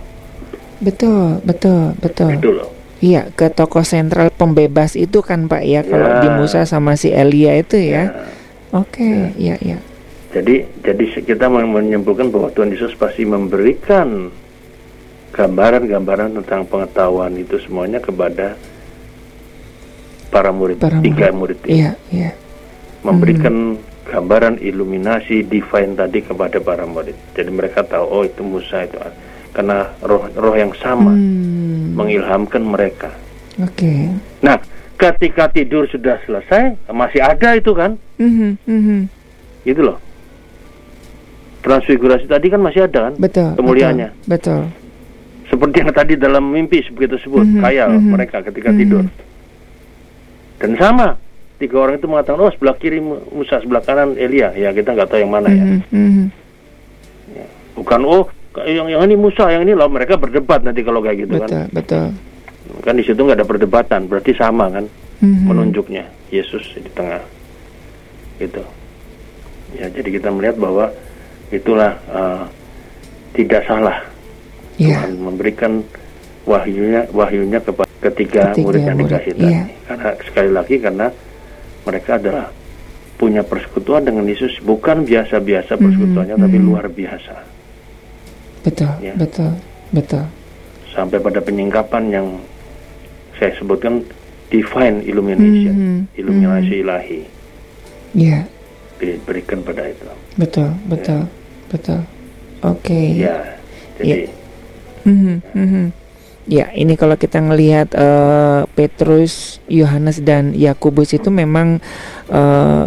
Betul, betul, betul. Itu loh. Iya, ke tokoh sentral pembebas itu kan Pak ya, kalau Ya. di Musa sama si Elia itu ya. Ya. Oke, iya, iya. Jadi jadi kita men- menyimpulkan bahwa Tuhan Yesus pasti memberikan gambaran-gambaran tentang pengetahuan itu semuanya kepada para murid, Para tiga murid ini. Iya, iya. memberikan gambaran iluminasi divine tadi kepada para murid. Jadi mereka tahu oh itu Musa itu karena roh roh yang sama Hmm. mengilhamkan mereka. Oke. Nah, ketika tidur sudah selesai masih ada itu kan? Mhm, mhm. Gitu loh. Transfigurasi tadi kan masih ada kan? Betul. Kemuliaannya. Betul. Seperti yang tadi dalam mimpi begitu sebut, Mhm, khayal mhm. mereka ketika Mhm. tidur. Dan sama, tiga orang itu mengatakan, oh sebelah kiri Mu- Musa, sebelah kanan Elia. Ya kita nggak tahu yang mana ya. Mhm, mhm. Bukan oh yang yang ini Musa, yang ini loh mereka berdebat nanti kalau kayak gitu Betul, kan. betul. Kan di situ nggak ada perdebatan, berarti sama kan Mhm. penunjuknya Yesus di tengah. Gitu. Ya jadi kita melihat bahwa itulah eh, tidak salah Iya. Tuhan memberikan wahyunya wahyunya kepada ketiga, Ketiga murid yang dikasih iya. tadi. Karena sekali lagi karena mereka adalah punya persekutuan dengan Yesus bukan biasa-biasa Mhm, persekutuannya tapi mhm. luar biasa. Betul, Ya. betul, betul. Sampai pada penyingkapan yang saya sebutkan divine illumination, Mhm, iluminasi ilahi Iya, diberikan pada itu. betul, betul, betul. Oke. Ya, jadi Mhm, mhm. Ya, ini kalau kita ngelihat eh, Petrus, Yohanes dan Yakobus itu memang eh,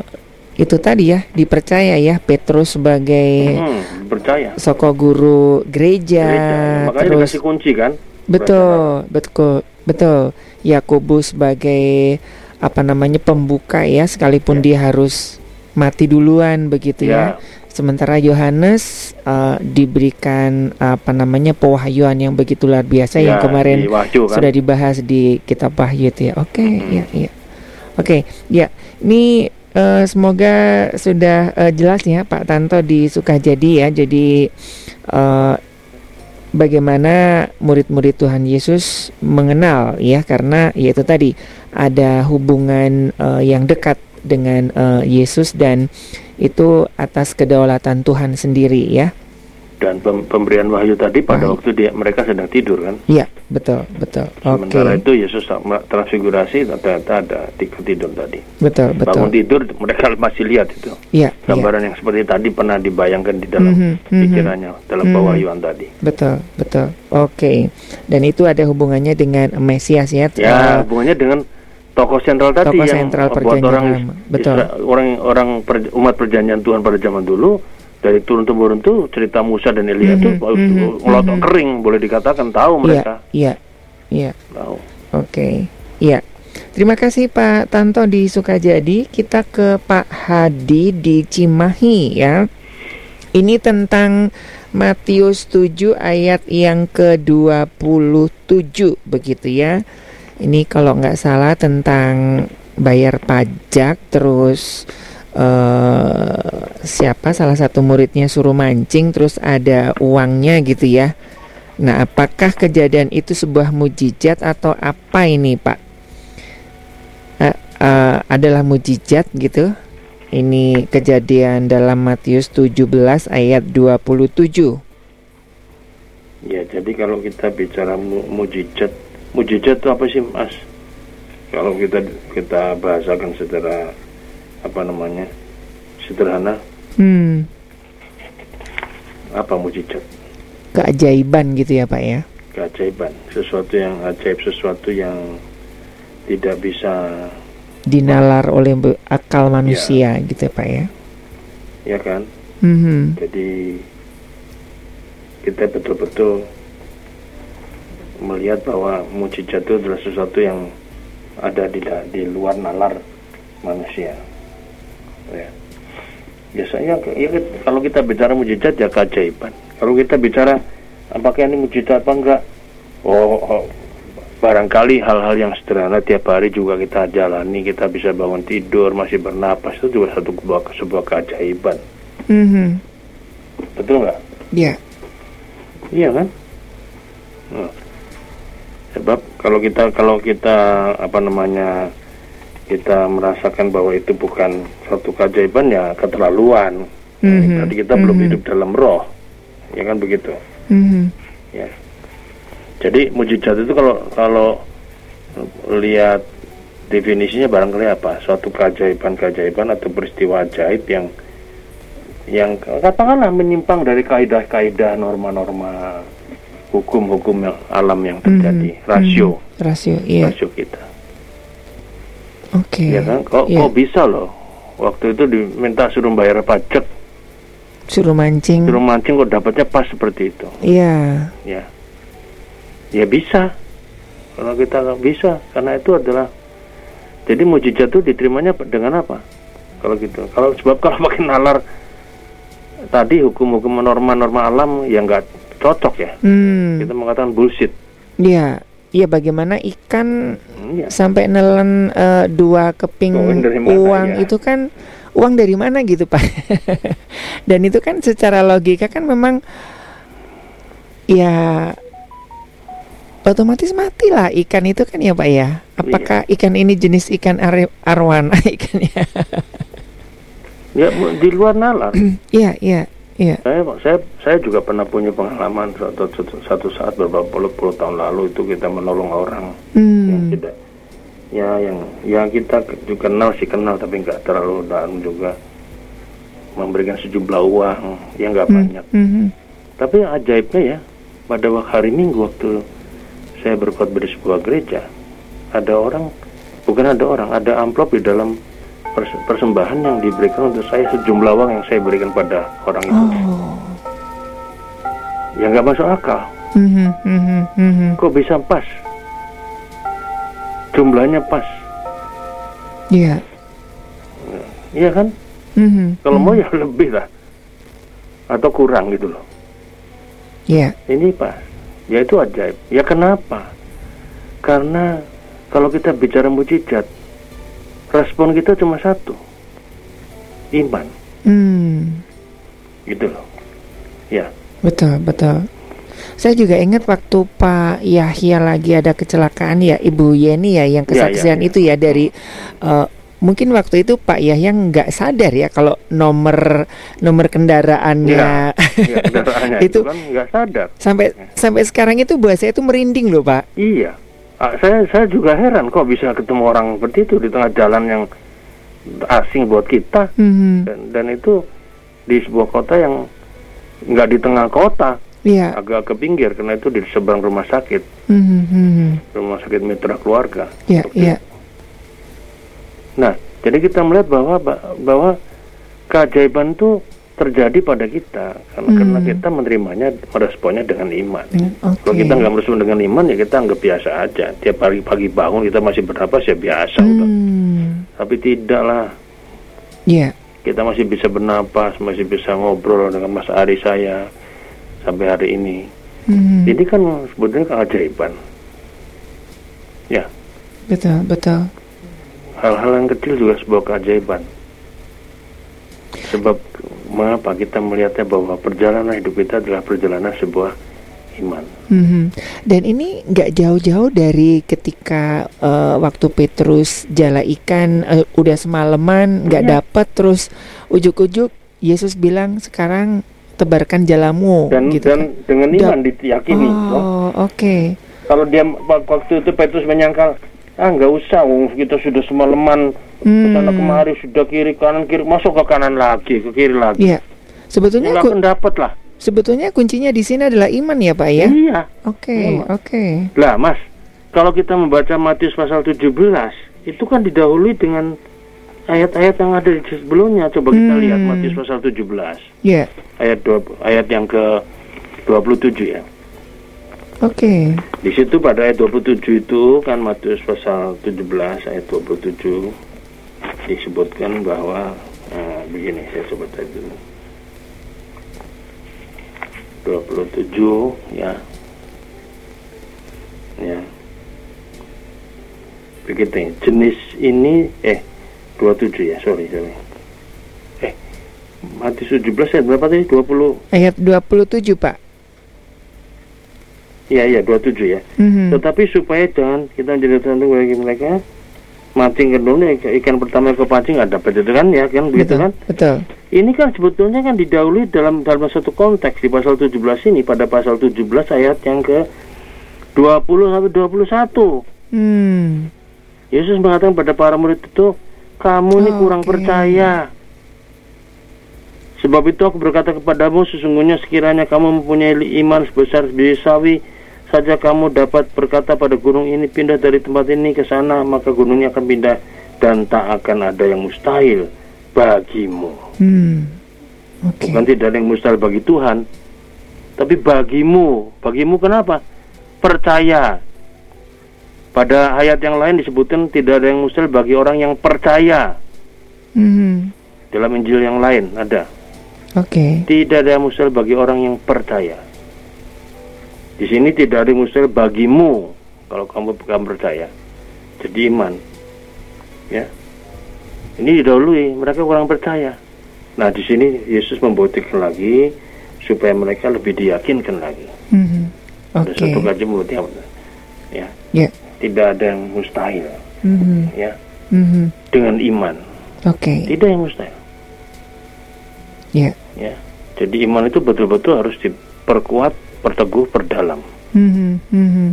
itu tadi ya dipercaya ya Petrus sebagai hmm, percaya. soko guru gereja, Gereja. Makanya terus dikasih kunci kan? betul, betul, betul. Yakobus sebagai apa namanya pembuka ya, sekalipun Ya. dia harus mati duluan begitu ya. Ya, Sementara Yohanes eh, diberikan apa namanya pewahyuan yang begitu luar biasa yang ya, kemarin di Wahyu kan? sudah dibahas di kitab Wahyu itu ya. Oke, Mhm. ya, ya. Oke, ya. Ini eh, semoga sudah eh, jelas ya Pak Tanto di Sukajadi ya. Jadi eh, bagaimana murid-murid Tuhan Yesus mengenal ya karena yaitu tadi ada hubungan eh, yang dekat dengan eh, Yesus dan itu atas kedaulatan Tuhan sendiri ya. dan pem- pemberian wahyu tadi pada Wahyu. waktu dia mereka sedang tidur kan Iya, betul, betul. Sementara itu Yesus transfigurasi ternyata ada tiga tidur tadi Betul, betul. bangun tidur mereka masih lihat itu Iya, iya. gambaran yang seperti tadi pernah dibayangkan di dalam Mhm, mhm. pikirannya dalam Mhm. pewahyuan tadi Betul, betul. Oke. Dan itu ada hubungannya dengan Mesias ya. ya Eh, hubungannya dengan tokoh sentral tadi Tokoh yang sentral buat orang lama. Betul. Isra- orang orang per- umat perjanjian Tuhan pada zaman dulu dari turun temurun tuh cerita Musa dan Elia itu Mhm, mhm, ngelotok mhm. kering boleh dikatakan tahu mereka Iya, iya, iya. tahu Oke. Iya. Terima kasih Pak Tanto di Sukajadi. Kita ke Pak Hadi di Cimahi ya. Ini tentang Matius 7 ayat yang ke-27 begitu ya. Ini kalau nggak salah tentang bayar pajak terus eh siapa salah satu muridnya suruh mancing terus ada uangnya gitu ya. Nah, apakah kejadian itu sebuah mujizat atau apa ini, Pak? Eh, eh, adalah mujizat gitu. Ini kejadian dalam Matius 17 ayat 27. Ya, jadi kalau kita bicara mu- mujizat, mujizat itu apa sih, Mas? Kalau kita kita bahasakan secara apa namanya? sederhana, Hmm, apa mujizat? keajaiban gitu ya, Pak ya. Keajaiban, sesuatu yang ajaib, sesuatu yang tidak bisa, Dinalar oleh akal manusia gitu ya, Pak ya. ya kan? Mhm. Jadi kita betul-betul melihat bahwa mujizat itu adalah sesuatu yang ada di di luar nalar manusia. Ya. Biasanya ya, kalau kita bicara mujizat ya keajaiban. Kalau kita bicara apakah ini mujizat apa enggak? Oh, oh barangkali hal-hal yang sederhana tiap hari juga kita jalani, kita bisa bangun tidur, masih bernapas itu juga satu sebuah, sebuah keajaiban. Mm-hmm. Betul nggak? Iya. Yeah. Iya kan? Nah, sebab kalau kita kalau kita apa namanya kita merasakan bahwa itu bukan satu keajaiban ya keterlaluan. Mm-hmm. Tadi kita mm-hmm. belum hidup dalam roh, ya kan begitu? Mm-hmm. Ya. Jadi mujizat itu kalau kalau lihat definisinya barangkali apa? Suatu keajaiban-keajaiban atau peristiwa ajaib yang yang katakanlah menyimpang dari kaidah-kaidah norma-norma hukum-hukum yang alam yang terjadi, mm -hmm. rasio, -hmm. rasio, iya. rasio kita. Oke. Okay. Ya kan, kok, yeah. kok bisa loh? Waktu itu diminta suruh bayar pajak, suruh mancing, suruh mancing kok dapatnya pas seperti itu. Iya. Yeah. Ya ya bisa kalau kita nggak bisa karena itu adalah jadi mujizat itu diterimanya dengan apa kalau gitu kalau sebab kalau makin nalar tadi hukum-hukum norma-norma alam yang nggak cocok ya hmm. kita mengatakan bullshit iya iya bagaimana ikan ya. sampai nelen uh, dua keping uang ya. itu kan uang dari mana gitu pak dan itu kan secara logika kan memang ya otomatis matilah ikan itu kan ya pak ya apakah iya. ikan ini jenis ikan ar arwana ikannya ya di luar nalar iya iya iya saya saya saya juga pernah punya pengalaman satu, satu, satu saat beberapa puluh, puluh tahun lalu itu kita menolong orang hmm. yang tidak ya yang yang kita juga kenal sih kenal tapi nggak terlalu dalam juga memberikan sejumlah uang yang nggak hmm. banyak hmm. tapi ajaibnya ya pada hari minggu waktu saya berkhotbah di sebuah gereja, ada orang, bukan ada orang, ada amplop di dalam persembahan yang diberikan untuk saya sejumlah uang yang saya berikan pada orang itu. Oh. Ya nggak masuk akal. Mm-hmm, mm-hmm, mm-hmm. Kok bisa pas? Jumlahnya pas. Iya. Yeah. Iya kan? Mm-hmm, Kalau mm-hmm. mau ya lebih lah, atau kurang gitu loh. Iya. Yeah. Ini pas ya itu ajaib ya kenapa karena kalau kita bicara mujizat respon kita cuma satu. Iman. Hmm. gitu loh. Ya. Betul betul. Saya juga ingat waktu Pak Yahya lagi ada kecelakaan ya Ibu Yeni ya yang ya, ya, kesaksian ya, ya, ya. itu ya dari uh, mungkin waktu itu Pak Yahya nggak sadar ya kalau nomor nomor kendaraannya, ya, ya, kendaraannya itu, kan nggak sadar. sampai sampai sekarang itu buat saya itu merinding loh Pak. Iya, ah, saya saya juga heran kok bisa ketemu orang seperti itu di tengah jalan yang asing buat kita mm-hmm. dan, dan itu di sebuah kota yang nggak di tengah kota. Iya. agak ke pinggir karena itu di seberang rumah sakit, mm-hmm. rumah sakit mitra keluarga. Iya, iya. Nah, jadi kita melihat bahwa bahwa keajaiban itu terjadi pada kita karena hmm. karena kita menerimanya meresponnya dengan iman. Hmm, okay. Kalau kita nggak merespon dengan iman ya kita anggap biasa aja. Tiap pagi pagi bangun kita masih bernapas ya biasa hmm. udah. Tapi tidaklah. Iya. Yeah. Kita masih bisa bernapas, masih bisa ngobrol dengan Mas Ari saya sampai hari ini. Hmm. Ini kan sebetulnya keajaiban. Ya. Betul, betul hal-hal yang kecil juga sebuah keajaiban. Sebab mengapa kita melihatnya bahwa perjalanan hidup kita adalah perjalanan sebuah iman. Mm-hmm. Dan ini nggak jauh-jauh dari ketika uh, waktu Petrus jala ikan uh, udah semalaman nggak yeah. dapat terus ujuk-ujuk Yesus bilang sekarang tebarkan jalamu dan gitu dan kan? dengan iman da- diyakini. Oh, oke. Okay. Kalau dia waktu itu Petrus menyangkal ah nggak usah kita sudah semalaman hmm. sana kemari sudah kiri kanan kiri masuk ke kanan lagi ke kiri lagi. Iya. Sebetulnya nggak dapat lah. sebetulnya kuncinya di sini adalah iman ya pak ya? Iya. Oke okay, oke. Okay. lah mas kalau kita membaca Matius pasal 17 itu kan didahului dengan ayat-ayat yang ada di sebelumnya. Coba kita hmm. lihat Matius pasal 17 Iya. Yeah. ayat dua ayat yang ke 27 ya Oke. Okay. Di situ pada ayat 27 itu kan Matius pasal 17 ayat 27 disebutkan bahwa Nah, begini saya coba tadi dulu. 27 ya. Ya. Begitu. Jenis ini eh 27 ya, sorry, sorry. Eh, Matius 17 ayat berapa tadi? 20. Ayat 27, Pak. Iya, iya, 27 ya. Mhm. Tetapi supaya jangan kita menjadi tertentu bagi mereka mancing kedua ikan pertama yang kepancing ada dapat itu kan ya kan begitu betul, kan Betul. ini kan sebetulnya kan didahului dalam dalam satu konteks di pasal 17 ini pada pasal 17 ayat yang ke 20 sampai 21 Hmm. Yesus mengatakan pada para murid itu kamu ini Oh, kurang oke. percaya sebab itu aku berkata kepadamu sesungguhnya sekiranya kamu mempunyai iman sebesar biji sawi saja kamu dapat berkata pada gunung ini pindah dari tempat ini ke sana maka gunungnya akan pindah dan tak akan ada yang mustahil bagimu Hmm. Oke. bukan tidak ada yang mustahil bagi Tuhan tapi bagimu bagimu kenapa percaya pada ayat yang lain disebutkan tidak ada yang mustahil bagi orang yang percaya Mhm. dalam Injil yang lain ada Oke. tidak ada yang mustahil bagi orang yang percaya di sini tidak ada mustahil bagimu kalau kamu bukan percaya jadi iman ya ini didahului mereka kurang percaya nah di sini Yesus membuktikan lagi supaya mereka lebih diyakinkan lagi Mhm. ada Oke. satu kaji membuktikan ya Ya. tidak ada yang mustahil Mhm. ya Mhm. dengan iman Oke. tidak yang mustahil Ya. ya jadi iman itu betul-betul harus diperkuat perteguh perdalam Mhm. Mhm.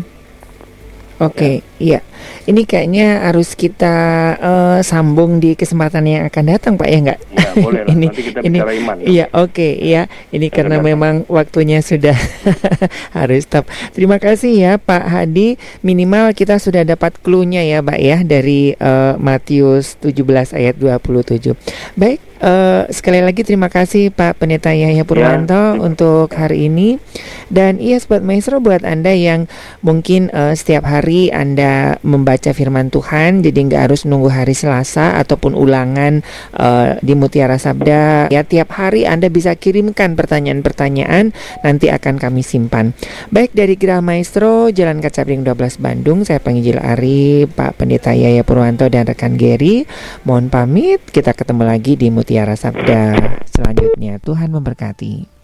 Oke, iya. Ini kayaknya harus kita eh, sambung di kesempatan yang akan datang, Pak ya nggak? ya boleh Ini- nanti kita ini- bicara iman ya. Iya, oke, iya. Ini Akan karena datang. memang waktunya sudah harus stop. Terima kasih ya, Pak Hadi. Minimal kita sudah dapat clue-nya ya, Pak ya, dari eh, Matius 17 ayat 27. Baik, eh, sekali lagi terima kasih Pak Pendeta Yahya Purwanto Ya. untuk hari ini. Dan iya, Sobat Maestro, buat Anda yang mungkin eh, setiap hari Anda membaca firman Tuhan, jadi nggak harus nunggu hari Selasa ataupun ulangan eh, di Mutiara Sabda. Ya, tiap hari Anda bisa kirimkan pertanyaan-pertanyaan, nanti akan kami simpan. Baik dari Gerah Maestro, Jalan Kacabring 12 Bandung, saya penginjil Ari, Pak Pendeta Yaya Purwanto dan rekan Gary. Mohon pamit, kita ketemu lagi di Mutiara Sabda selanjutnya. Tuhan memberkati.